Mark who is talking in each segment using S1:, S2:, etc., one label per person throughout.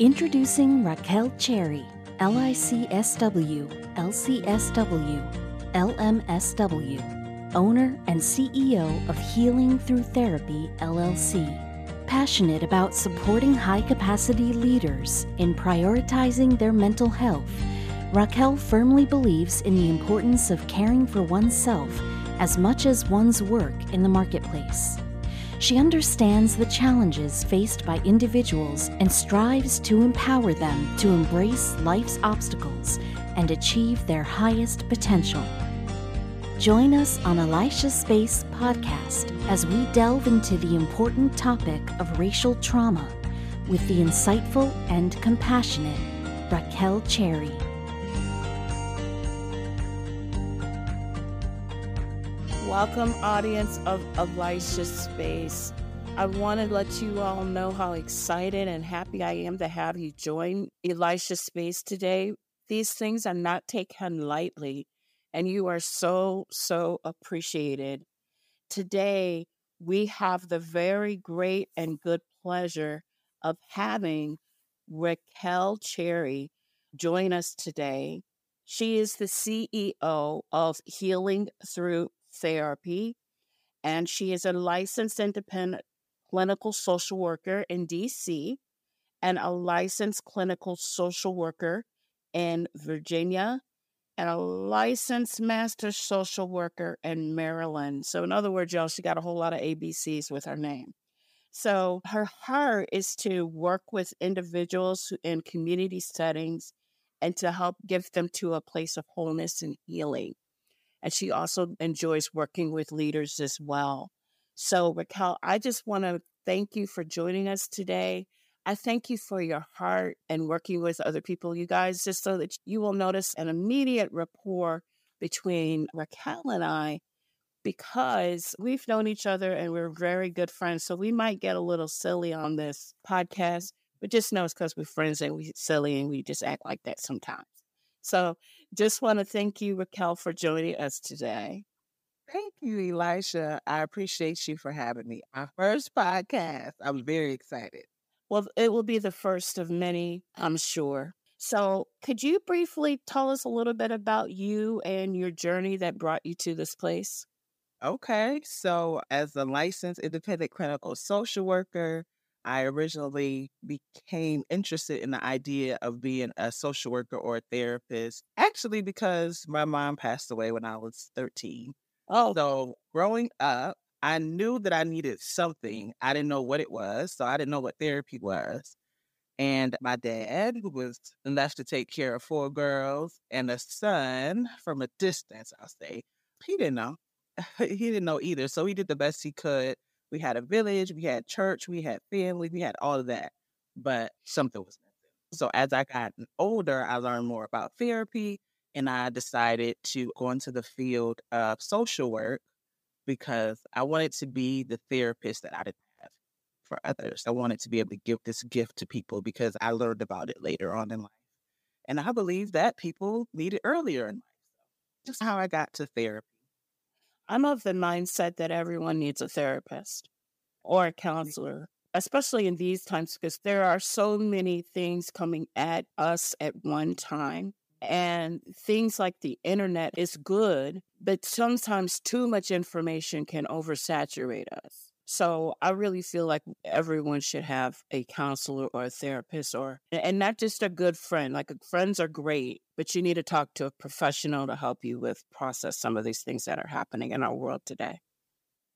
S1: Introducing Raquel Cherry, LICSW, LCSW, LMSW, owner and CEO of Healing Through Therapy, LLC. Passionate about supporting high capacity leaders in prioritizing their mental health, Raquel firmly believes in the importance of caring for oneself as much as one's work in the marketplace. She understands the challenges faced by individuals and strives to empower them to embrace life's obstacles and achieve their highest potential. Join us on Elisha Space podcast as we delve into the important topic of racial trauma with the insightful and compassionate Raquel Cherry.
S2: Welcome, audience of Elisha Space. I want to let you all know how excited and happy I am to have you join Elisha Space today. These things are not taken lightly, and you are so, so appreciated. Today, we have the very great and good pleasure of having Raquel Cherry join us today. She is the CEO of Healing Through therapy, and she is a licensed independent clinical social worker in DC and a licensed clinical social worker in Virginia and a licensed master social worker in Maryland. So, in other words, y'all, she got a whole lot of ABCs with her name. So, her heart is to work with individuals in community settings and to help give them to a place of wholeness and healing and she also enjoys working with leaders as well. So, Raquel, I just want to thank you for joining us today. I thank you for your heart and working with other people, you guys, just so that you will notice an immediate rapport between Raquel and I because we've known each other and we're very good friends. So we might get a little silly on this podcast, but just know it's because we're friends and we're silly and we just act like that sometimes. So just want to thank you, Raquel, for joining us today.
S3: Thank you, Elisha. I appreciate you for having me. Our first podcast. I'm very excited.
S2: Well, it will be the first of many, I'm sure. So, could you briefly tell us a little bit about you and your journey that brought you to this place?
S3: Okay. So, as a licensed independent clinical social worker, I originally became interested in the idea of being a social worker or a therapist, actually, because my mom passed away when I was 13. Oh. So growing up, I knew that I needed something. I didn't know what it was. So I didn't know what therapy was. And my dad, who was left to take care of four girls and a son from a distance, I'll say, he didn't know. he didn't know either. So he did the best he could we had a village, we had church, we had family, we had all of that, but something was missing. So as I got older, I learned more about therapy and I decided to go into the field of social work because I wanted to be the therapist that I didn't have for others. I wanted to be able to give this gift to people because I learned about it later on in life. And I believe that people need it earlier in life. Just how I got to therapy.
S2: I'm of the mindset that everyone needs a therapist or a counselor, especially in these times, because there are so many things coming at us at one time. And things like the internet is good, but sometimes too much information can oversaturate us. So I really feel like everyone should have a counselor or a therapist or and not just a good friend. Like friends are great, but you need to talk to a professional to help you with process some of these things that are happening in our world today.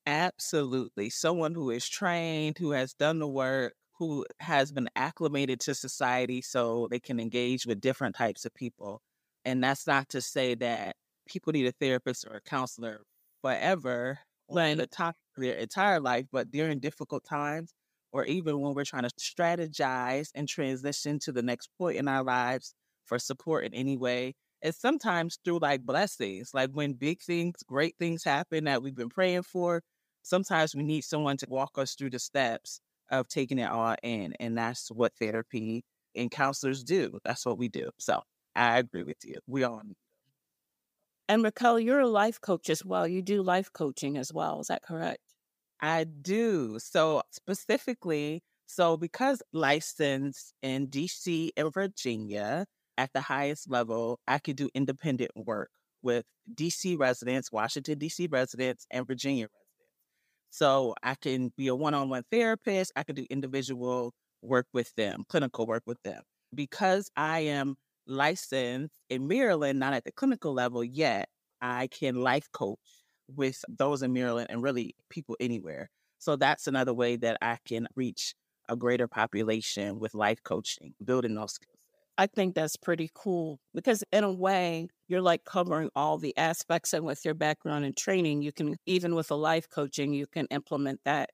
S3: Absolutely. Someone who is trained, who has done the work, who has been acclimated to society so they can engage with different types of people. And that's not to say that people need a therapist or a counselor forever right. the top their entire life, but during difficult times, or even when we're trying to strategize and transition to the next point in our lives for support in any way, it's sometimes through like blessings, like when big things, great things happen that we've been praying for. Sometimes we need someone to walk us through the steps of taking it all in. And that's what therapy and counselors do. That's what we do. So I agree with you. We all
S2: and Raquel, you're a life coach as well. You do life coaching as well. Is that correct?
S3: I do. So specifically, So, because licensed in DC and Virginia at the highest level, I could do independent work with DC residents, Washington, DC residents, and Virginia residents. So, I can be a one on one therapist, I can do individual work with them, clinical work with them. Because I am licensed in Maryland, not at the clinical level yet, I can life coach with those in Maryland and really people anywhere. So that's another way that I can reach a greater population with life coaching, building those skills.
S2: I think that's pretty cool because, in a way, you're like covering all the aspects. And with your background and training, you can, even with a life coaching, you can implement that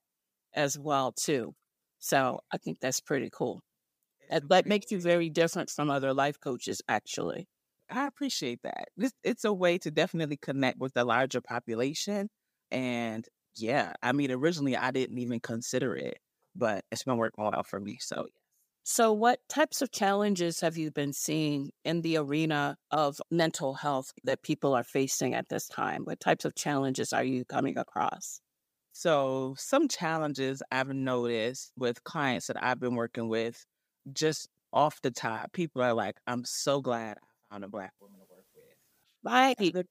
S2: as well, too. So I think that's pretty cool. That makes you very different from other life coaches, actually.
S3: I appreciate that. This it's a way to definitely connect with the larger population. And yeah, I mean, originally I didn't even consider it, but it's been working well for me. So.
S2: So, what types of challenges have you been seeing in the arena of mental health that people are facing at this time? What types of challenges are you coming across?
S3: So, some challenges I've noticed with clients that I've been working with, just off the top, people are like, I'm so glad I found a Black woman to work with.
S2: Right.
S3: People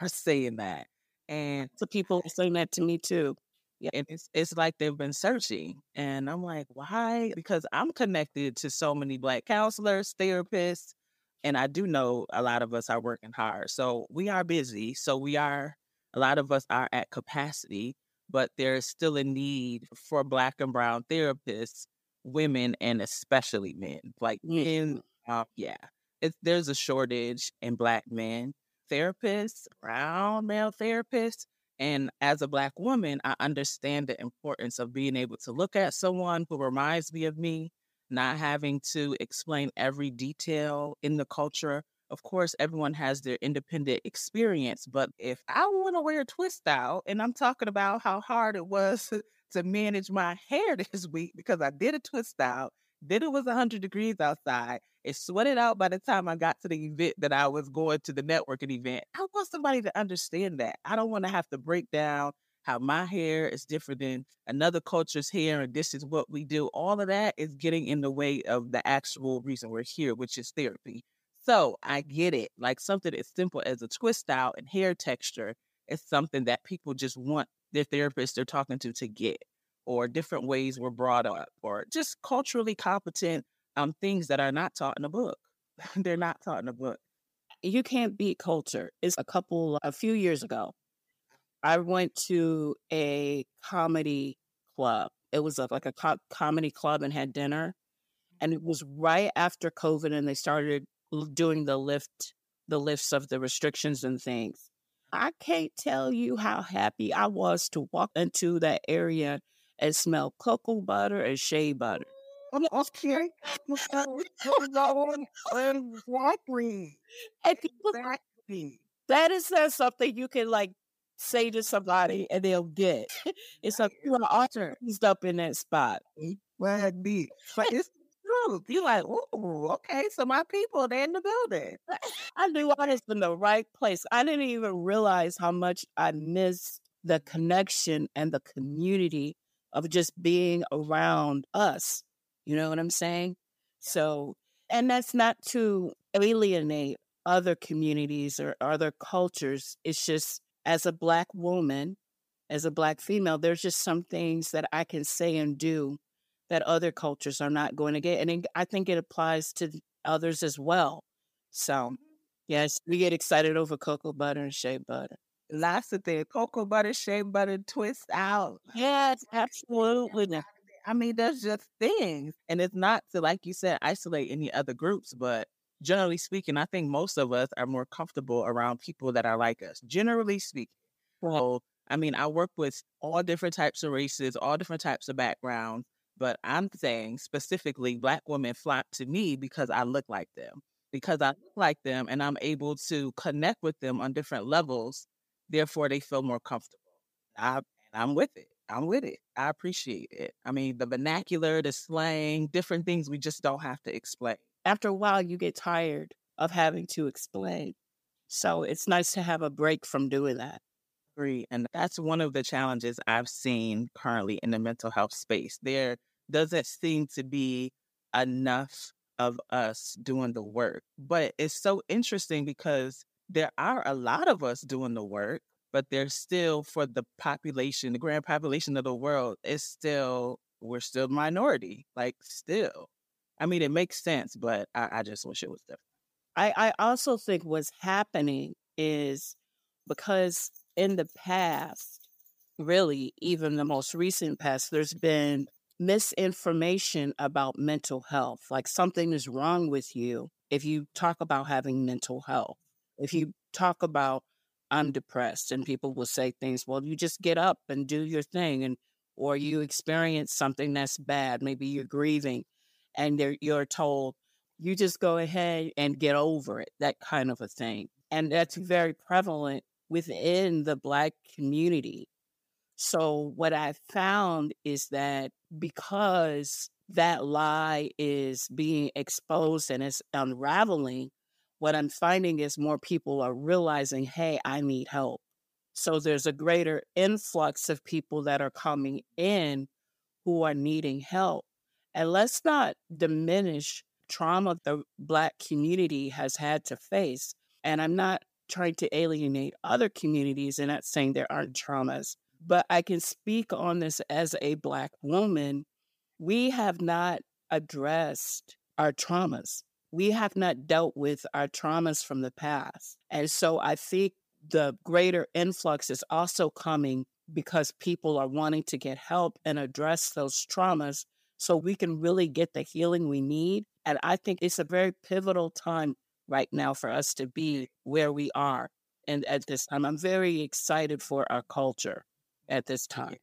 S3: are saying that. And
S2: so people are saying that to me too.
S3: Yeah. And it's it's like they've been searching. And I'm like, why? Because I'm connected to so many black counselors, therapists, and I do know a lot of us are working hard. So we are busy. So we are a lot of us are at capacity, but there's still a need for black and brown therapists, women and especially men. Like men, uh, yeah. It's, there's a shortage in black men therapists, brown male therapists and as a Black woman, I understand the importance of being able to look at someone who reminds me of me, not having to explain every detail in the culture. Of course, everyone has their independent experience, but if I want to wear a twist out, and I'm talking about how hard it was to manage my hair this week because I did a twist out, then it was 100 degrees outside, it sweated out by the time I got to the event that I was going to the networking event. I want somebody to understand that. I don't want to have to break down how my hair is different than another culture's hair and this is what we do. All of that is getting in the way of the actual reason we're here, which is therapy. So I get it. Like something as simple as a twist out and hair texture is something that people just want their therapist they're talking to to get, or different ways we're brought up, or just culturally competent um things that are not taught in a book. They're not taught in a book.
S2: You can't beat culture. It's a couple a few years ago. I went to a comedy club. It was a, like a co- comedy club and had dinner, and it was right after COVID, and they started doing the lift, the lifts of the restrictions and things. I can't tell you how happy I was to walk into that area and smell cocoa butter and shea butter.
S3: I'm okay.
S2: Exactly. That is not something you can like say to somebody and they'll get. It's a pure altar up in that spot.
S3: Well, be, but it's true. You're like, oh, okay. So my people, they're in the building.
S2: I knew I was in the right place. I didn't even realize how much I missed the connection and the community of just being around us you know what I'm saying? So, and that's not to alienate other communities or other cultures. It's just as a Black woman, as a Black female, there's just some things that I can say and do that other cultures are not going to get. And I think it applies to others as well. So, mm-hmm. yes, we get excited over cocoa butter and shea butter.
S3: Lots of things. Cocoa butter, shea butter, twist out.
S2: Yes, absolutely.
S3: I mean, there's just things. And it's not to, like you said, isolate any other groups, but generally speaking, I think most of us are more comfortable around people that are like us, generally speaking. So, I mean, I work with all different types of races, all different types of backgrounds, but I'm saying specifically Black women flock to me because I look like them, because I look like them and I'm able to connect with them on different levels. Therefore, they feel more comfortable. I, I'm with it. I'm with it. I appreciate it. I mean, the vernacular, the slang, different things we just don't have to explain.
S2: After a while, you get tired of having to explain. So it's nice to have a break from doing that.
S3: Agree. And that's one of the challenges I've seen currently in the mental health space. There doesn't seem to be enough of us doing the work. But it's so interesting because there are a lot of us doing the work, but there's still for the population, the grand population of the world, it's still we're still minority. Like still. I mean, it makes sense, but I, I just wish it was different.
S2: I, I also think what's happening is because in the past, really, even the most recent past, there's been misinformation about mental health. Like something is wrong with you if you talk about having mental health. If you talk about, I'm depressed, and people will say things, well, you just get up and do your thing. And or you experience something that's bad, maybe you're grieving, and you're told, you just go ahead and get over it, that kind of a thing. And that's very prevalent within the Black community. So, what I found is that because that lie is being exposed and it's unraveling, what I'm finding is more people are realizing, hey, I need help. So there's a greater influx of people that are coming in who are needing help. And let's not diminish trauma the Black community has had to face. And I'm not trying to alienate other communities and not saying there aren't mm. traumas, but I can speak on this as a Black woman. We have not addressed our traumas. We have not dealt with our traumas from the past. And so I think the greater influx is also coming because people are wanting to get help and address those traumas so we can really get the healing we need. And I think it's a very pivotal time right now for us to be where we are. And at this time, I'm very excited for our culture at this time.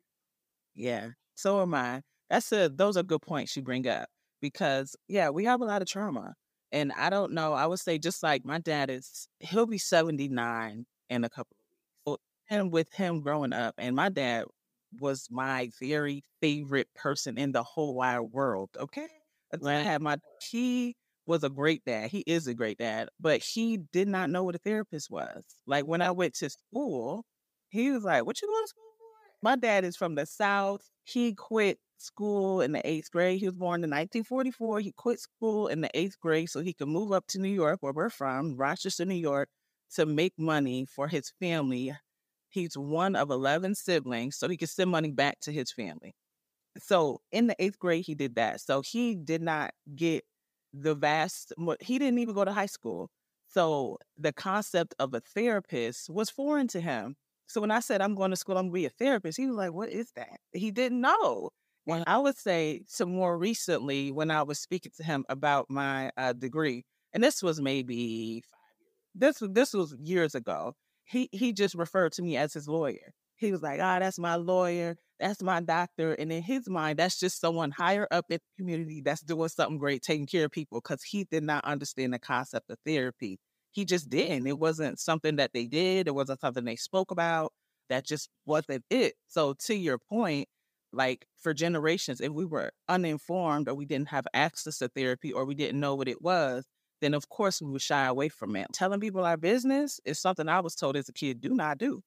S3: Yeah, so am I. That's a those are good points you bring up because yeah, we have a lot of trauma. And I don't know, I would say just like my dad is he'll be 79 in a couple of weeks. And with him growing up, and my dad was my very favorite person in the whole wide world. Okay. I had my he was a great dad. He is a great dad, but he did not know what a therapist was. Like when I went to school, he was like, What you going to school for? My dad is from the South. He quit school in the eighth grade. He was born in 1944. He quit school in the eighth grade so he could move up to New York, where we're from, Rochester, New York, to make money for his family. He's one of 11 siblings, so he could send money back to his family. So in the eighth grade, he did that. So he did not get the vast, he didn't even go to high school. So the concept of a therapist was foreign to him. So when I said I'm going to school, I'm going to be a therapist, he was like, What is that? He didn't know. When I would say some more recently, when I was speaking to him about my uh, degree, and this was maybe this this was years ago. He he just referred to me as his lawyer. He was like, "Ah, oh, that's my lawyer. That's my doctor." And in his mind, that's just someone higher up in the community that's doing something great, taking care of people. Because he did not understand the concept of therapy. He just didn't. It wasn't something that they did. It wasn't something they spoke about. That just wasn't it. So to your point, like for generations, if we were uninformed or we didn't have access to therapy or we didn't know what it was, then of course we would shy away from it. Telling people our business is something I was told as a kid, do not do.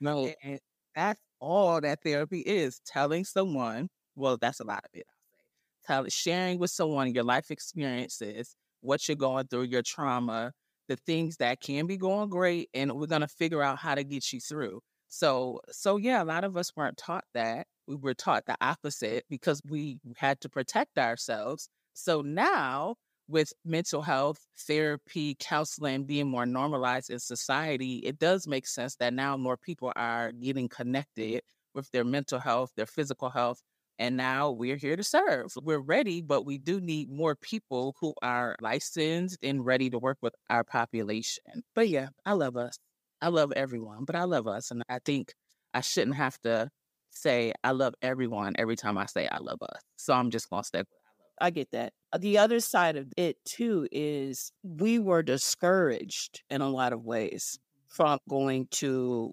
S3: no. and that's all that therapy is. Telling someone, well, that's a lot of it, I'll say. Tell, sharing with someone your life experiences, what you're going through, your trauma, the things that can be going great, and we're gonna figure out how to get you through. So, so yeah, a lot of us weren't taught that. We were taught the opposite because we had to protect ourselves. So now with mental health, therapy, counseling being more normalized in society, it does make sense that now more people are getting connected with their mental health, their physical health. And now we're here to serve. We're ready, but we do need more people who are licensed and ready to work with our population. But yeah, I love us. I love everyone, but I love us. And I think I shouldn't have to say I love everyone every time I say I love us. So I'm just going to stick with
S2: I get that. Uh, the other side of it too is we were discouraged in a lot of ways from going to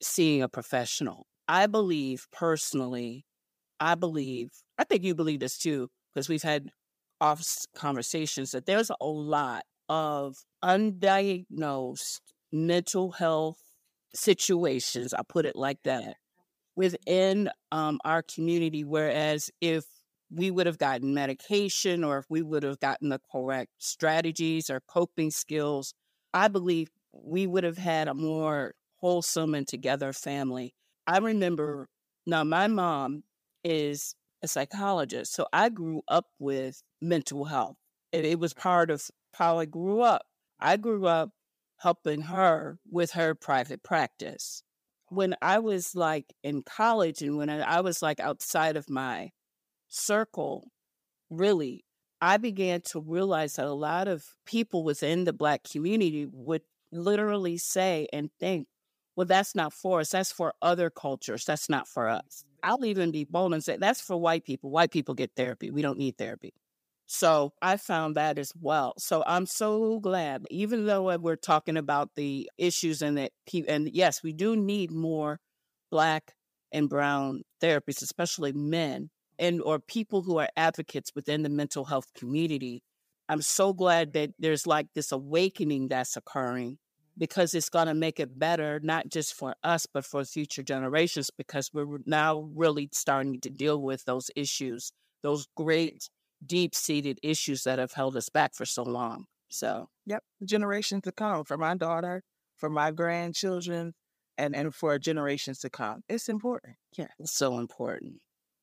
S2: seeing a professional. I believe personally, I believe, I think you believe this too, because we've had off conversations that there's a lot of undiagnosed mental health situations, I put it like that, within um, our community. Whereas if we would have gotten medication or if we would have gotten the correct strategies or coping skills, I believe we would have had a more wholesome and together family. I mm. remember now, my mom is a psychologist, so I grew up with mental health. And it was part of how I grew up. I grew up helping her with her private practice. When I was like in college and when I, I was like outside of my circle, really, I began to realize that a lot of people within the Black community would literally say and think, well, that's not for us. That's for other cultures. That's not for us. Mm-hmm. I'll even be bold and say, that's for white people. White people get therapy. We don't need therapy. So I found that as well. So I'm so glad, even though uh, we're talking about the issues and that, and yes, we do need more Black and Brown therapists, especially men and or people who are advocates within the mental health community. I'm so glad that there's like this awakening that's occurring because it's going to make it better, not just for us, but for future generations, because we're now really starting to deal with those issues, those great, deep seated issues that have held us back for so long. So,
S3: yep, generations to come for my daughter, for my grandchildren, and, and for generations to come. It's important.
S2: Yeah, it's so important.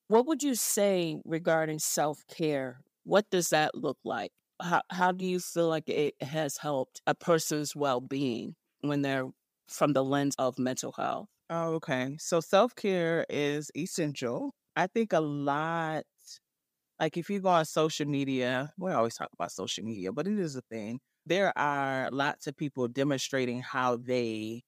S2: What would you say regarding self care? What does that look like? how, how do you feel like it has helped a person's well-being when they're from the lens of mental health
S3: oh, okay so self-care is essential i think a lot like if you go on social media we always talk about social media but it is a thing there are lots of people demonstrating how they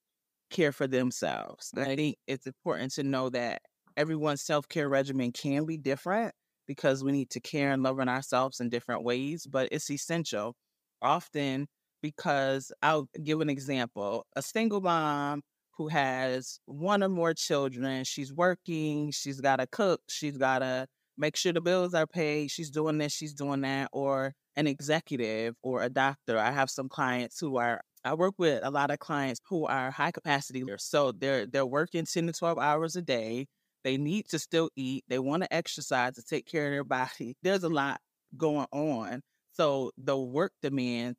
S3: care for themselves i think it's important to know that everyone's self-care regimen can be different because we need to care and love on ourselves in different ways, but it's essential. Often because I'll give an example. A single mom who has one or more children, she's working, she's got to cook, she's got to make sure the bills are paid, she's doing this, she's doing that, or an executive or a doctor. I have some clients who are I work with a lot of clients who are high capacity. So they're they're working 10 to 12 hours a day. They need to still eat. They want to exercise to take care of their body. There's a lot going on. So the work demands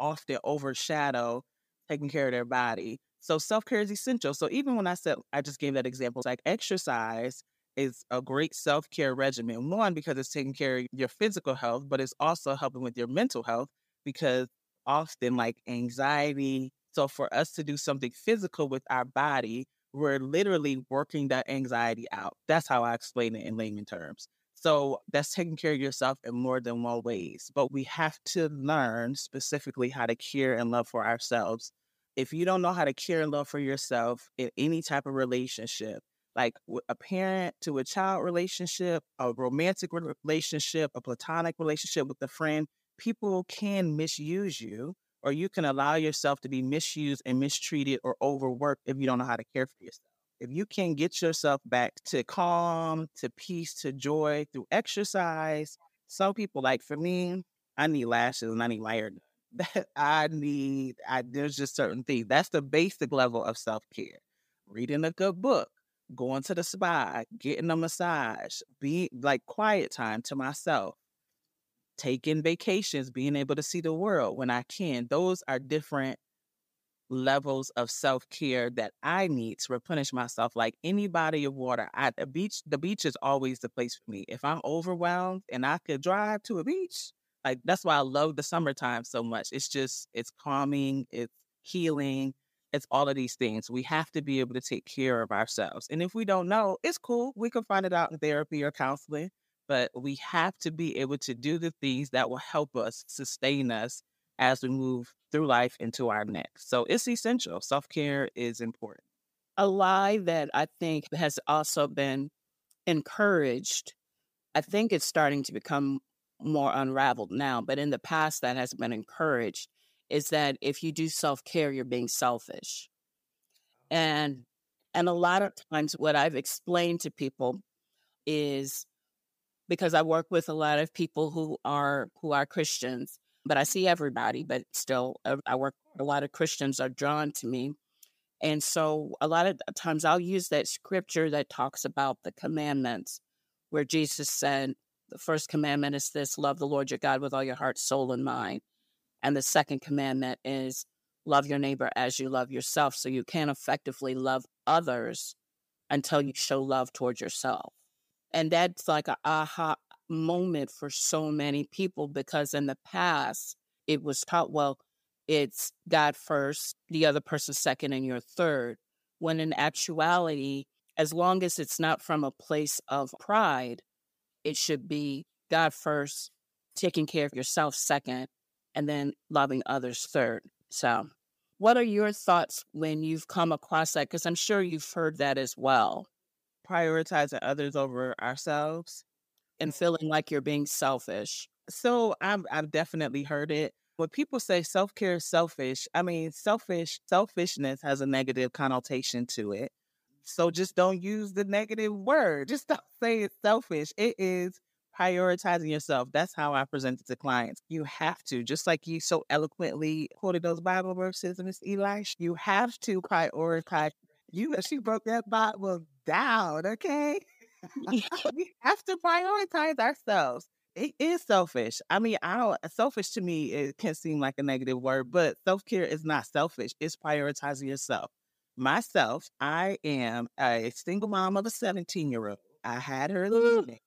S3: often overshadow taking care of their body. So self care is essential. So even when I said, I just gave that example, like exercise is a great self care regimen. One, because it's taking care of your physical health, but it's also helping with your mental health because often like anxiety. So for us to do something physical with our body we're literally working that anxiety out. That's how I explain it in layman terms. So that's taking care of yourself in more than one ways. But we have to learn specifically how to care and love for ourselves. If you don't know how to care and love for yourself in any type of relationship, like a parent to a child relationship, a romantic relationship, a platonic relationship with a friend, people can misuse you or you can allow yourself to be misused and mistreated or overworked if you don't know how to care for yourself. If you can get yourself back to calm, to peace, to joy through exercise, some people like for me, I need lashes and I need hair done. I need, I, there's just certain things. That's the basic level of self care. Reading a good book, going to the spa, getting a massage, be like quiet time to myself, taking vacations, being able to see the world when I can. Those are different levels of self care that I need to replenish myself. Like any body of water, at the beach, the beach is always the place for me. If I'm overwhelmed and I could drive to a beach, like that's why I love the summertime so much. It's just, it's calming, it's healing, it's all of these things. We have to be able to take care of ourselves. And if we don't know, it's cool. We can find it out in therapy or counseling but we have to be able to do the things that will help us sustain us as we move through life into our next. So it's essential. Self care is important.
S2: A lie that I think has also been encouraged, I think it's starting to become more unraveled now, but in the past that has been encouraged, is that if you do self care, you're being selfish. Oh. And and a lot of times what I've explained to people is because I work with a lot of people who are who are Christians, but I see everybody, but still uh, I work a lot of Christians are drawn to me. And so a lot of times I'll use that scripture that talks about the commandments where Jesus said, The first commandment is this love the Lord your God with all your heart, soul, and mind. And the second commandment is love your neighbor as you love yourself. So you can't effectively love others until you show love towards yourself. And that's like a aha moment for so many people because in the past it was taught, well, it's God first, the other person second, and you're third. When in actuality, as long as it's not from a place of pride, it should be God first, taking care of yourself second, and then loving others third. So, what are your thoughts when you've come across that? Because I'm sure you've heard that as well.
S3: Prioritizing others over ourselves
S2: and feeling like you're being selfish.
S3: So, I've, I've definitely heard it. When people say self care is selfish, I mean, selfish, selfishness has a negative connotation to it. So just don't use the negative word. Just don't say it's selfish. It is prioritizing yourself. That's how I present it to clients. You have to, just like you so eloquently quoted those Bible verses, Miss Eli, you have to prioritize. You, she broke that Bible down, okay? we have to prioritize ourselves. It is selfish. I mean, I don't, selfish to me, it can seem like a negative word, but self care is not selfish. It's prioritizing yourself myself, I am a single mom of a 17 year old. I had her leaving.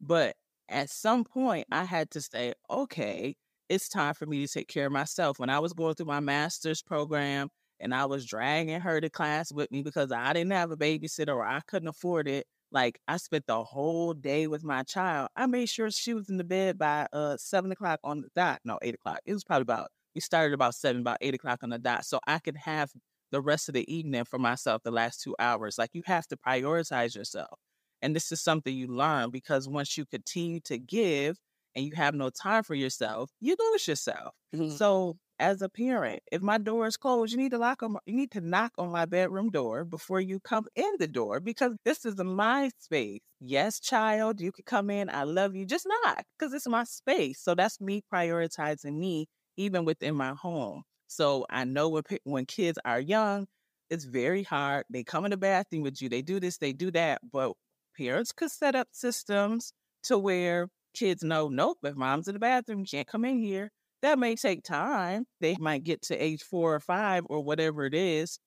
S3: But at some point, I had to say, okay, it's time for me to take care of myself. When I was going through my master's program and I was dragging her to class with me because I didn't have a babysitter or I couldn't afford it, like I spent the whole day with my child. I made sure she was in the bed by uh seven o'clock on the dot. No, eight o'clock. It was probably about we started about seven, about eight o'clock on the dot. So I could have the rest of the evening for myself, the last two hours. Like you have to prioritize yourself. And this is something you learn because once you continue to give and you have no time for yourself, you lose yourself. Mm-hmm. So as a parent, if my door is closed, you need to lock on my, you need to knock on my bedroom door before you come in the door because this is my space. Yes, child, you can come in. I love you. Just knock because it's my space. So that's me prioritizing me even within my home. So I know when when kids are young, it's very hard. They come in the bathroom with you. They do this, they do that. But parents could set up systems to where kids know, nope, if mom's in the bathroom, you can't come in here. That may take time. They might get to age four or five or whatever it is.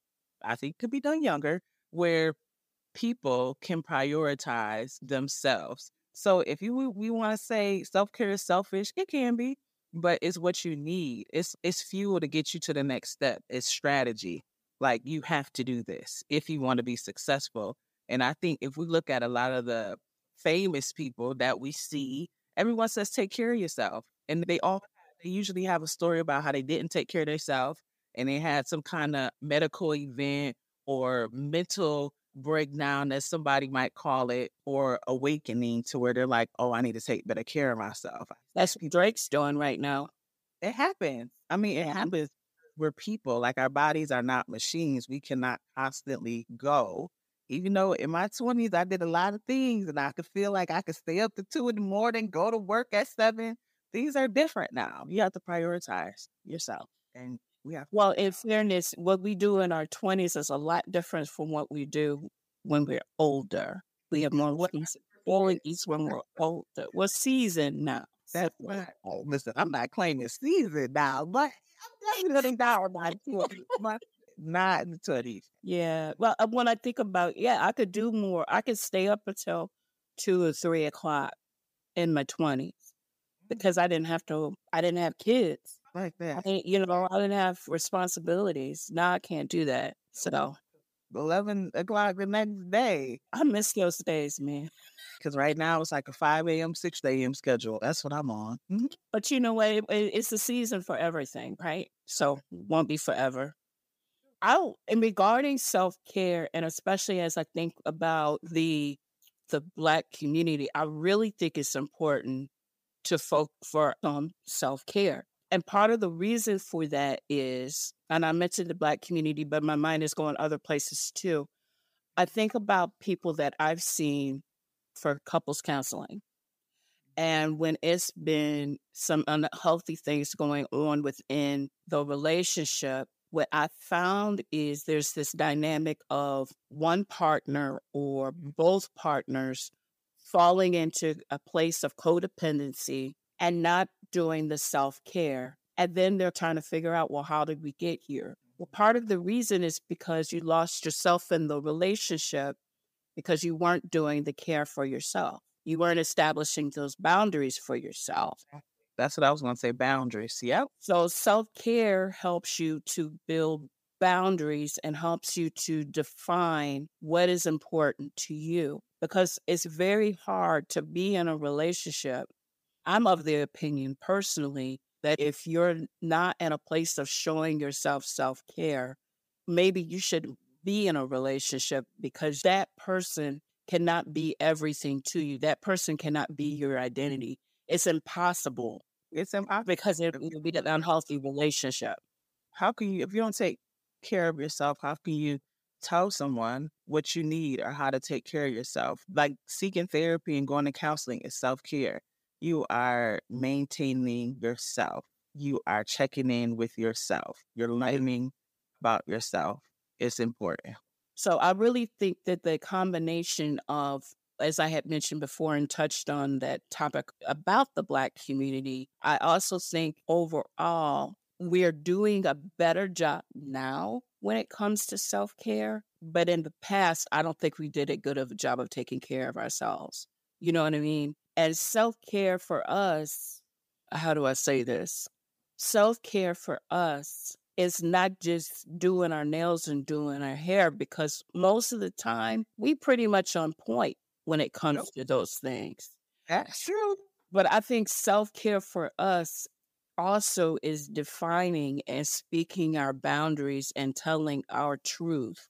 S3: I think could be done younger, where people can prioritize themselves. So if you we want to say self care is selfish, it can be but it's what you need. It's it's fuel to get you to the next step. It's strategy. Like you have to do this if you want to be successful. And I think if we look at a lot of the famous people that we see, everyone says take care of yourself. And they all they usually have a story about how they didn't take care of themselves and they had some kind of medical event or mental breakdown, as somebody might call it, or awakening to where they're like, oh, I need to take better care of myself.
S2: That's what Drake's doing right now.
S3: It happens. I mean, it happens. We're people, like our bodies are not machines. We cannot constantly go. Even though in my 20s, I did a lot of things and I could feel like I could stay up to two in the morning, go to work at seven. These are different now. You have to prioritize yourself and
S2: we have well, in fairness, what we do in our twenties is a lot different from what we do when we're older. We have more qualities when we're older. We're seasoned now.
S3: That's right. Oh, listen, I'm not claiming season now, but I'm definitely down my not in the twenties.
S2: Yeah. Well, uh, when I think about, yeah, I could do more. I could stay up until two or three o'clock in my twenties. Because I didn't have to. I didn't have kids
S3: like that.
S2: I you know, I didn't have responsibilities. Now I can't do that. So
S3: 11 o'clock the next day.
S2: I miss those days, man.
S3: Because right now it's like a 5 a.m., 6 a.m. schedule. That's what I'm on.
S2: Mm-hmm. But you know what? It, it's the season for everything, right? So won't be forever. I, in regarding self care, and especially as I think about the the Black community, I really think it's important to folk for um, self care. And part of the reason for that is, and I mentioned the Black community, but my mind is going other places too. I think about people that I've seen for couples counseling. And when it's been some unhealthy things going on within the relationship, what I found is there's this dynamic of one partner or both partners falling into a place of codependency and not doing the self care. And then they're trying to figure out, well, how did we get here? Well, part of the reason is because you lost yourself in the relationship because you weren't doing the care for yourself. You weren't establishing those boundaries for yourself.
S3: That's what I was going to say boundaries. Yep.
S2: So self care helps you to build boundaries and helps you to define what is important to you because it's very hard to be in a relationship. I'm of the opinion personally that if you're not in a place of showing yourself self care, maybe you should be in a relationship because that person cannot be everything to you. That person cannot be your identity. It's impossible.
S3: It's impossible
S2: because it will be an unhealthy relationship.
S3: How can you, if you don't take care of yourself, how can you tell someone what you need or how to take care of yourself? Like seeking therapy and going to counseling is self care you are maintaining yourself. You are checking in with yourself. You're learning about yourself. It's important.
S2: So I really think that the combination of, as I had mentioned before and touched on that topic about the Black community, I also think overall we're doing a better job now when it comes to self care. But in the past, I don't think we did a good of a job of taking care of ourselves. You know what I mean? And self care for us, how do I say this? Self care for us is not just doing our nails and doing our hair because most of the time we pretty much on point when it comes to those things.
S3: That's true.
S2: But I think self care for us also is defining and speaking our boundaries and telling our truth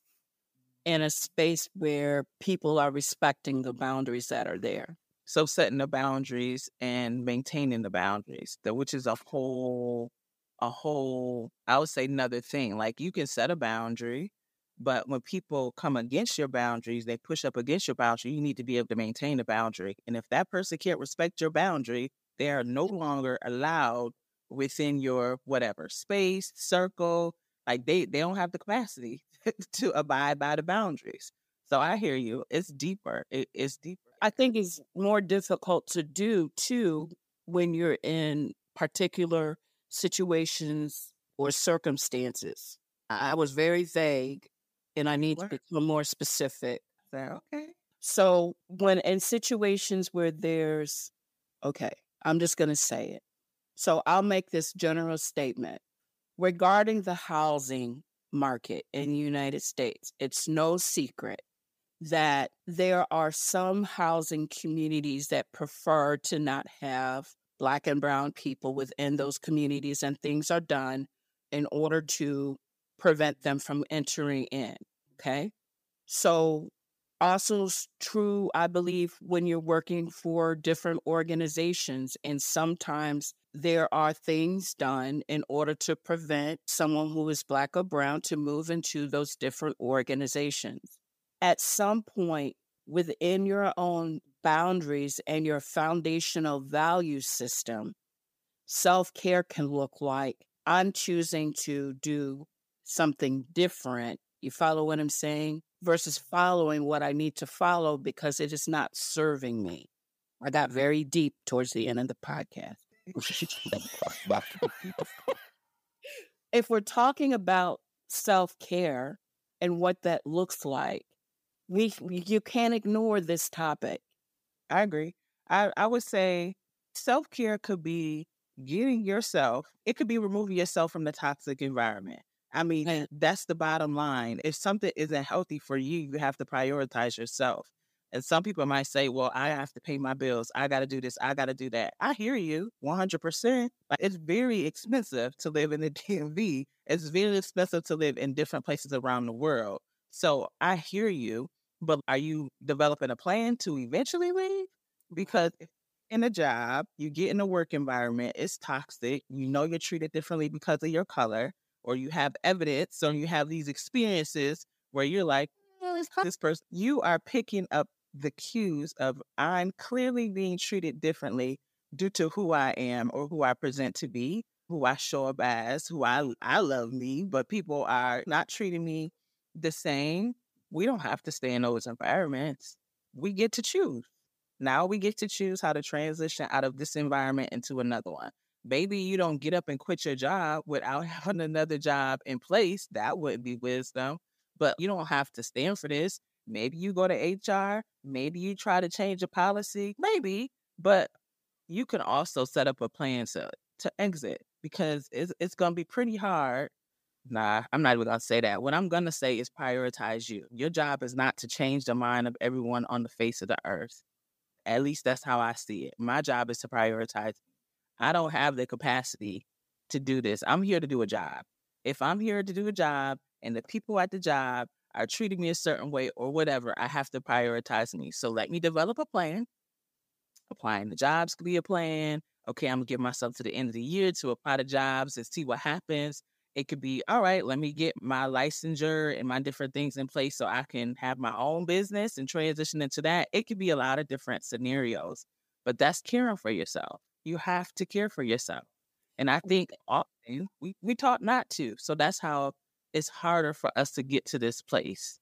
S2: in a space where people are respecting the boundaries that are there.
S3: So setting the boundaries and maintaining the boundaries, which is a whole, a whole, I would say another thing. Like you can set a boundary, but when people come against your boundaries, they push up against your boundary, you need to be able to maintain the boundary. And if that person can't respect your boundary, they are no longer allowed within your whatever space, circle. Like they, they don't have the capacity to abide by the boundaries. So I hear you. It's deeper. It, it's deeper.
S2: I think it's more difficult to do too when you're in particular situations or circumstances. I was very vague and I need to become more specific.
S3: okay.
S2: So when in situations where there's okay, I'm just going to say it. So I'll make this general statement regarding the housing market in the United States. It's no secret that there are some housing communities that prefer to not have Black and Brown people within those communities, and things are done in order to prevent them from entering in. Okay. So, also true, I believe, when you're working for different organizations, and sometimes there are things done in order to prevent someone who is Black or Brown to move into those different organizations at some point within your own boundaries and your foundational value system, self care can look like I'm choosing to do something different. You follow what I'm saying? Versus following what I need to follow because it is not serving me. I got very deep towards the end of the podcast. if we're talking about self care and what that looks like, we you can't ignore this topic.
S3: I agree. I, I would say self care could be getting yourself, it could be removing yourself from the toxic environment. I mean, that's the bottom line. If something isn't healthy for you, you have to prioritize yourself. And some people might say, well, I have to pay my bills. I got to do this. I got to do that. I hear you 100%. But it's very expensive to live in the DMV. It's very expensive to live in different places around the world. So I hear you. But are you developing a plan to eventually leave? Because in a job, you get in a work environment, it's toxic. You know you're treated differently because of your color, or you have evidence, or you have these experiences where you're like, this person, you are picking up the cues of I'm clearly being treated differently due to who I am or who I present to be, who I show up as, who I I love me, but people are not treating me the same we don't have to stay in those environments. We get to choose. Now we get to choose how to transition out of this environment into another one. Maybe you don't get up and quit your job without having another job in place. That wouldn't be wisdom. But you don't have to stand for this. Maybe you go to HR. Maybe you try to change a policy. Maybe. But you can also set up a plan to, to exit because it's, it's going to be pretty hard. Nah, I'm not even going to say that. What I'm going to say is prioritize you. Your job is not to change the mind of everyone on the face of the earth. At least that's how I see it. My job is to prioritize. I don't have the capacity to do this. I'm here to do a job. If I'm here to do a job and the people at the job are treating me a certain way or whatever, I have to prioritize me. So let me develop a plan. Applying the jobs could be a plan. Okay, I'm gonna give myself to the end of the year to apply to jobs and see what happens. It could be, all right, let me get my licensure and my different things in place so I can have my own business and transition into that. It could be a lot of different scenarios, but that's caring for yourself. You have to care for yourself. And I think often we, we taught not to. So that's how it's harder for us to get to this place.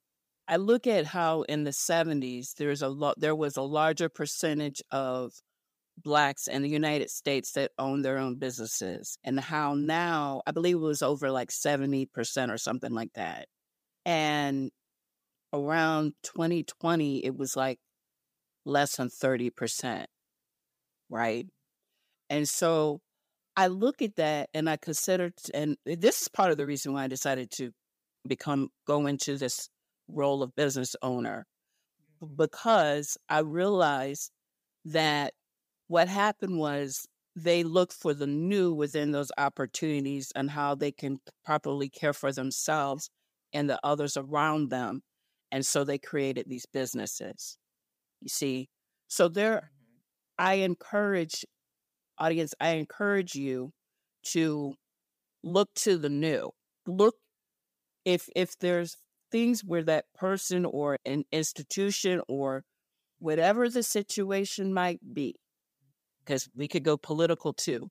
S2: I look at how in the 70s there's a lot there was a larger percentage of blacks in the United States that owned their own businesses and how now I believe it was over like 70% or something like that. And around 2020 it was like less than 30%. Right? And so I look at that and I consider, and this is part of the reason why I decided to become, go into this role of business owner, because I realized that what happened was they look for the new within those opportunities and how they can properly care for themselves and the others around them. And so they created these businesses. You see, so there, mm-hmm. I encourage audience, I encourage you to look to the new. Look if if there's things where that person or an institution or whatever the situation might be, because we could go political too.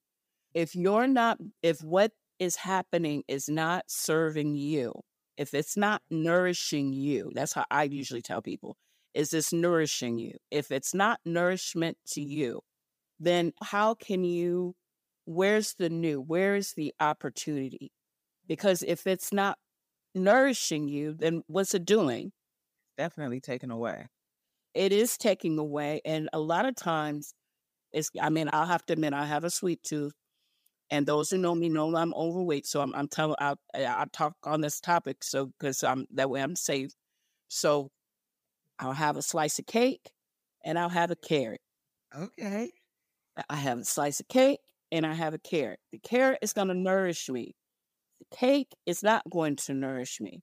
S2: If you're not, if what is happening is not serving you, if it's not nourishing you, that's how I usually tell people, is this nourishing you? If it's not nourishment to you, then how can you, where's the new? Where is the opportunity? Because if it's not nourishing you, then what's it doing?
S3: Definitely taken away.
S2: It is taking away. And a lot of times, it's, I mean, I'll have to admit, I have a sweet tooth. And those who know me know I'm overweight. So I'm, I'm telling, I, eh, I talk on this topic. So, because I'm that way I'm safe. So I'll have a slice of cake and I'll have a carrot.
S3: Okay.
S2: I have a slice of cake and I have a carrot. The carrot is going to nourish me. The cake is not going to nourish me,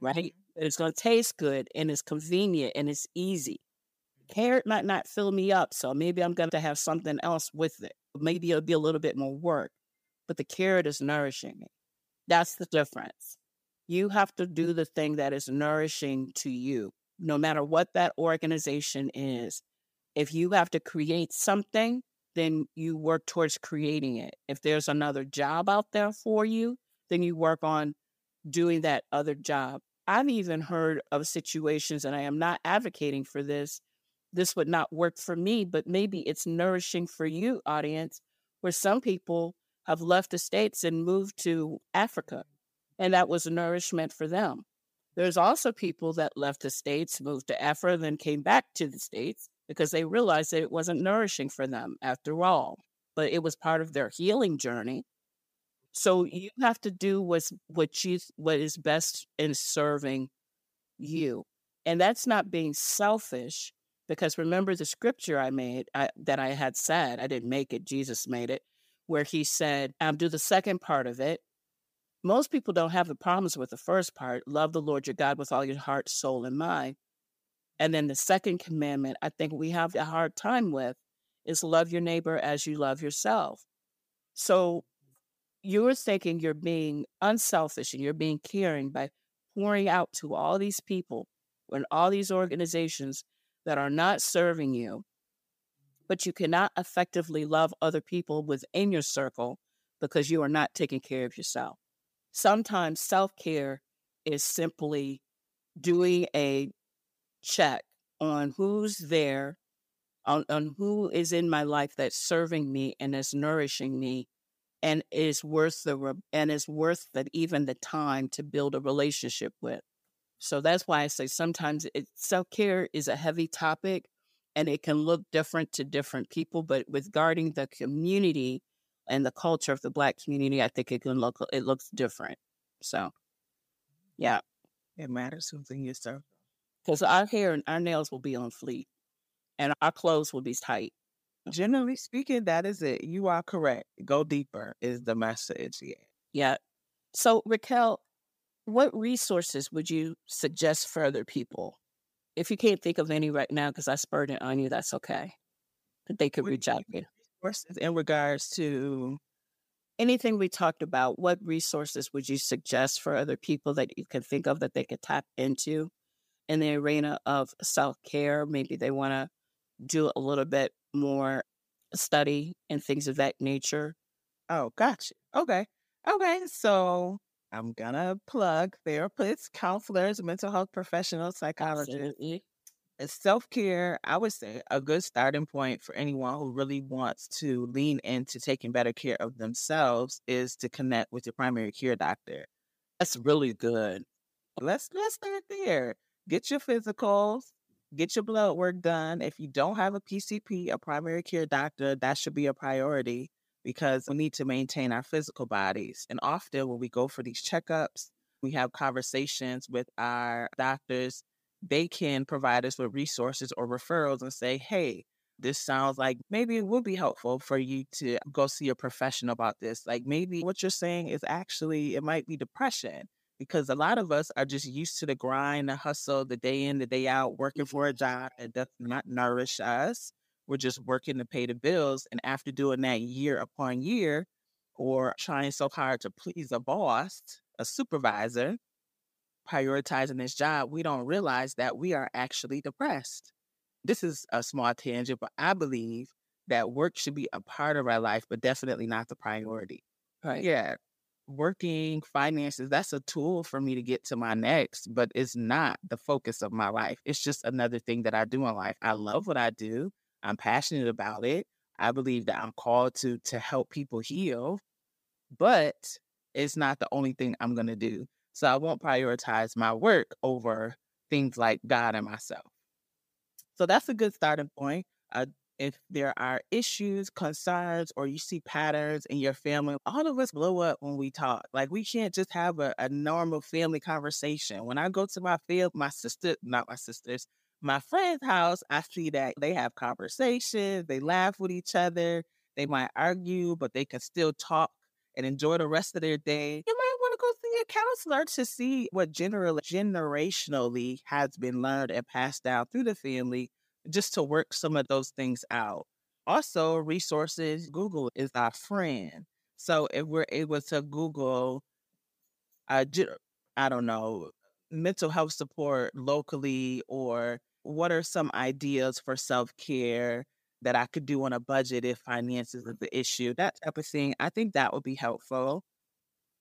S2: right? Mm-hmm. It's going to taste good and it's convenient and it's easy. The carrot might not fill me up, so maybe I'm going to have something else with it. Maybe it'll be a little bit more work, but the carrot is nourishing me. That's the difference. You have to do the thing that is nourishing to you, no matter what that organization is. If you have to create something then you work towards creating it. If there's another job out there for you, then you work on doing that other job. I've even heard of situations, and I am not advocating for this. This would not work for me, but maybe it's nourishing for you, audience, where some people have left the States and moved to Africa, and that was nourishment for them. There's also people that left the States, moved to Africa, then came back to the States, because they realized that it wasn't nourishing for them after all, but it was part of their healing journey. So you have to do what's what you what is best in serving mm-hmm. you. And that's not being selfish because remember the scripture I made I, that I had said, I didn't make it, Jesus made it, where he said, I'll do the second part of it. Most people don't have the problems with the first part love the Lord your God with all your heart, soul, and mind. And then the second commandment, I think we have a hard time with, is love your neighbor as you love yourself. So you're thinking you're being unselfish and you're being caring by pouring out to all these people and all these organizations that are not serving you, but you cannot effectively love other people within your circle because you are not taking care of yourself. Sometimes self care is simply doing a check on who's there on, on who is in my life that's serving me and is nourishing me and is worth the and is worth that even the time to build a relationship with. So that's why I say sometimes self care is a heavy topic, and it can look different to different people. But with guarding the community and the culture of the Black community, I think it can look it looks different. So, yeah,
S3: it matters who's in your serve.
S2: Because our hair and our nails will be on fleek, and our clothes will be tight.
S3: Generally speaking, that is it. You are correct. Go deeper is the message. Yeah.
S2: Yeah. So, Raquel, what resources would you suggest for other people? If you can't think of any right now, because I spurred it on you, that's okay. That they could reach out to.
S3: Resources in regards to
S2: anything we talked about, what resources would you suggest for other people that you can think of that they could tap into in the arena of self care? Maybe they want to do a little bit more study and things of that nature.
S3: Oh, gotcha. Okay. Okay. So I'm gonna plug therapists, counselors, mental health professionals, psychologists. Uh, self care, I would say, a good starting point for anyone who really wants to lean into taking better care of themselves is to connect with your primary care doctor.
S2: That's really good.
S3: Let's let's start there. Get your physicals, get your blood work done. If you don't have a PCP, a primary care doctor, that should be a priority because we need to maintain our physical bodies. And often when we go for these checkups, we have conversations with our doctors. They can provide us with resources or referrals and say, hey, this sounds like maybe it would be helpful for you to go see a professional about this. Like maybe what you're saying is actually, it might be depression because a lot of us are just used to the grind, the hustle, the day in, the day out, working for a job that does not nourish us. We're just working to pay the bills. And after doing that year upon year, or trying so hard to please a boss, a supervisor, prioritizing this job, we don't realize that we are actually depressed. This is a small tangent, but I believe that work should be a part of our life, but definitely not the priority.
S2: Right.
S3: Yeah. Working finances, that's a tool for me to get to my next, but it's not the focus of my life. It's just another thing that I do in life. I love what I do. I'm passionate about it. I believe that I'm called to to help people heal, but it's not the only thing I'm going to do. So I won't prioritize my work over things like God and myself. So that's a good starting point. If there are issues, concerns, or you see patterns in your family, all of us blow up when we talk. Like we can't just have a, a normal family conversation. When I go to my field, my sister, not my sisters, my friend's house, I see that they have conversations, they laugh with each other, they might argue, but they can still talk and enjoy the rest of their day. You might want to go see a counselor to see what generally generationally has been learned and passed down through the family, just to work some of those things out. Also, resources, Google is our friend. So if we're able to Google, uh, I don't know, mental health support locally or what are some ideas for self care that I could do on a budget if finances is the issue? That type of thing. I think that would be helpful.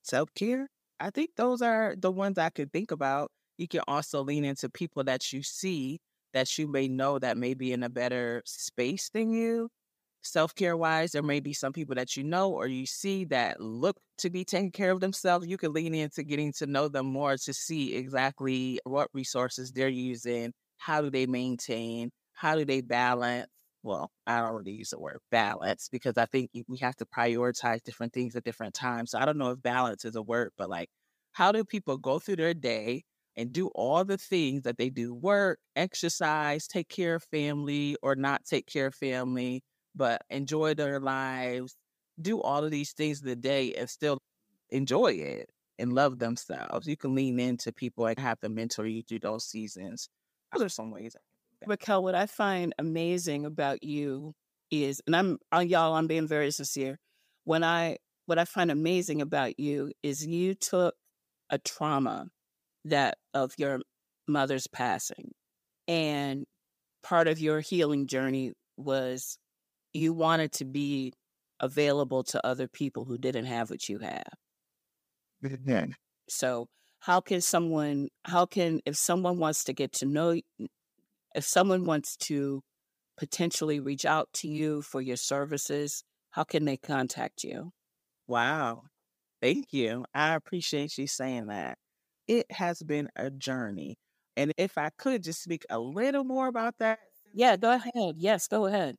S3: Self care. I think those are the ones I could think about. You can also lean into people that you see that you may know that may be in a better space than you. Self care wise, there may be some people that you know or you see that look to be taking care of themselves. You can lean into getting to know them more to see exactly what resources they're using how do they maintain? How do they balance? Well, I don't really use the word balance because I think we have to prioritize different things at different times. So I don't know if balance is a word, but like, how do people go through their day and do all the things that they do work, exercise, take care of family, or not take care of family, but enjoy their lives, do all of these things in the day and still enjoy it and love themselves? You can lean into people and have them mentor you through those seasons those are some ways.
S2: Raquel, what I find amazing about you is, and I'm uh, y'all, I'm being very sincere. When I what I find amazing about you is you took a trauma that of your mother's passing, and part of your healing journey was you wanted to be available to other people who didn't have what you have.
S3: Yeah.
S2: So how can someone how can if someone wants to get to know if someone wants to potentially reach out to you for your services, how can they contact you?
S3: Wow. Thank you. I appreciate you saying that. It has been a journey. And if I could just speak a little more about that.
S2: Yeah, go ahead. Yes, go ahead.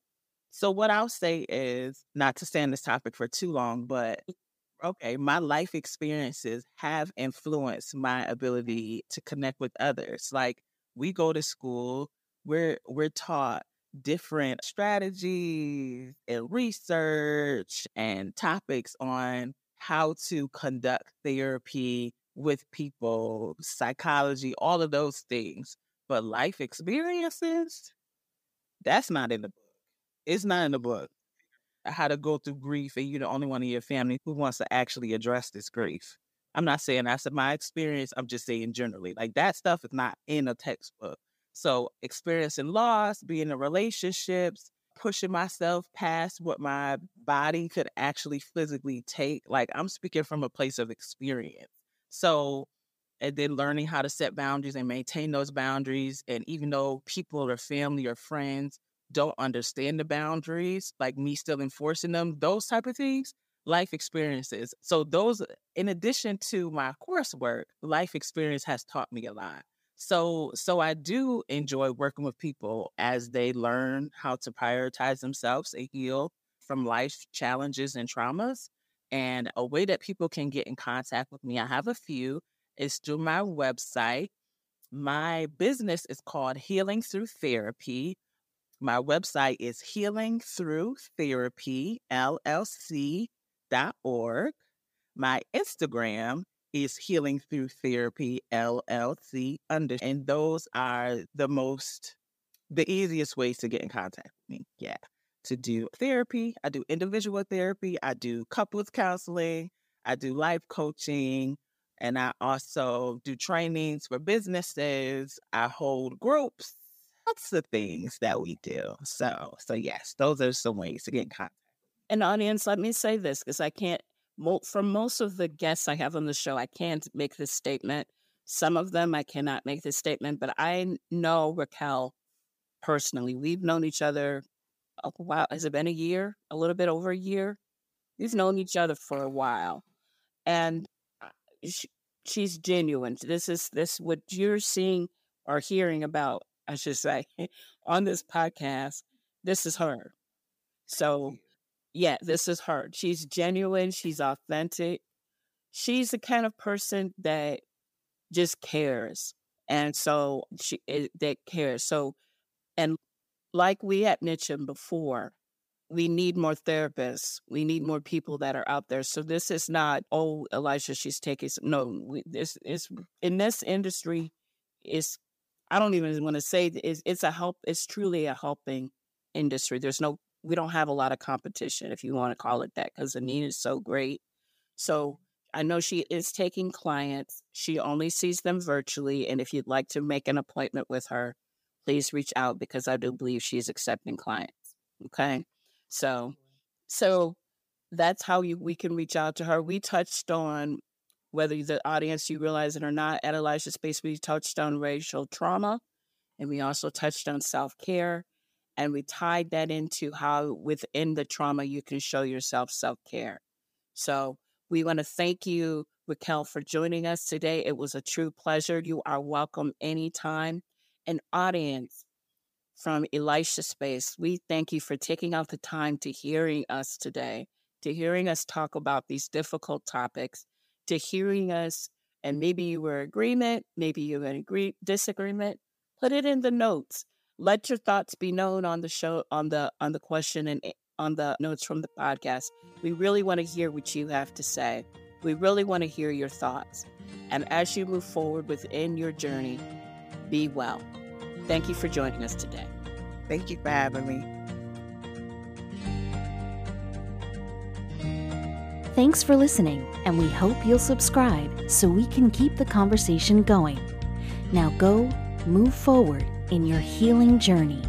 S3: So, what I'll say is not to stay on this topic for too long, but mm. okay, my life experiences have influenced my ability to connect with others. Like, we go to school, we're we're taught different strategies and research and topics on how to conduct therapy with people, psychology, all of those things. But life experiences, that's not in the book. It's not in the book. How to go through grief, and you're the only one in your family who wants to actually address this grief. I'm not saying that's my experience. I'm just saying generally, like that stuff is not in a textbook. So experiencing loss, being in relationships, pushing myself past what my body could actually physically take. Like I'm speaking from a place of experience. So, and then learning how to set boundaries and maintain those boundaries. And even though people or family or friends don't understand the boundaries, like me still enforcing them, those type of things, life experiences. So those, in addition to my coursework, life experience has taught me a lot. So, so I do enjoy working with people as they learn how to prioritize themselves and heal from life challenges and traumas. And a way that people can get in contact with me, I have a few, is through my website. My business is called Healing Through Therapy. My website is Healing Through Therapy LLC.org. My Instagram is Healing Through Therapy LLC under, and those are the most, the easiest ways to get in contact with me. Yeah. To do therapy, I do individual therapy, I do couples counseling, I do life coaching, and I also do trainings for businesses. I hold groups, lots of things that we do. So, so yes, those are some ways to get in contact.
S2: And audience, let me say this because I can't for most of the guests I have on the show, I can't make this statement. Some of them I cannot make this statement, but I know Raquel personally. We've known each other a while. Has it been a year? A little bit over a year? We've known each other for a while. And uh, she, she's genuine. This is this what you're seeing or hearing about, I should say, on this podcast. This is her. So yeah, this is her. She's genuine, she's authentic. She's the kind of person that just cares. And so she it, eh, that cares. So and like we had mentioned before, we need more therapists. We need more people that are out there. So this is not, oh, Elisha, she's taking no. We, this is in this industry. Is I don't even want to say it's, it's a help. It's truly a helping industry. There's no we don't have a lot of competition, if you want to call it that, because Anita is so great. So I know she is taking clients. She only sees them virtually. And if you'd like to make an appointment with her, please reach out because I do believe she's accepting clients. Okay. So, so that's how you, we can reach out to her. We touched on whether the audience you realize it or not at Elisha Space, we touched on racial trauma and we also touched on self care and we tied that into how within the trauma you can show yourself self care. So we want to thank you, Raquel, for joining us today. It was a true pleasure. You are welcome anytime. An audience from Elisha Space, we thank you for taking out the time to hearing us today, to hearing us talk about these difficult topics, to hearing us, and maybe you were agreement, maybe you in agree- disagreement. Put it in the notes let your thoughts be known on the show on the on the question and eh, on the notes from the podcast. We really want to hear what you have to say. We really want to hear your thoughts. And as you move forward within your journey, be well. Thank you for joining us today.
S3: Thank you for having me.
S1: Thanks for listening, and we hope you'll subscribe so we can keep the conversation going. Now go, move forward, in your healing journey.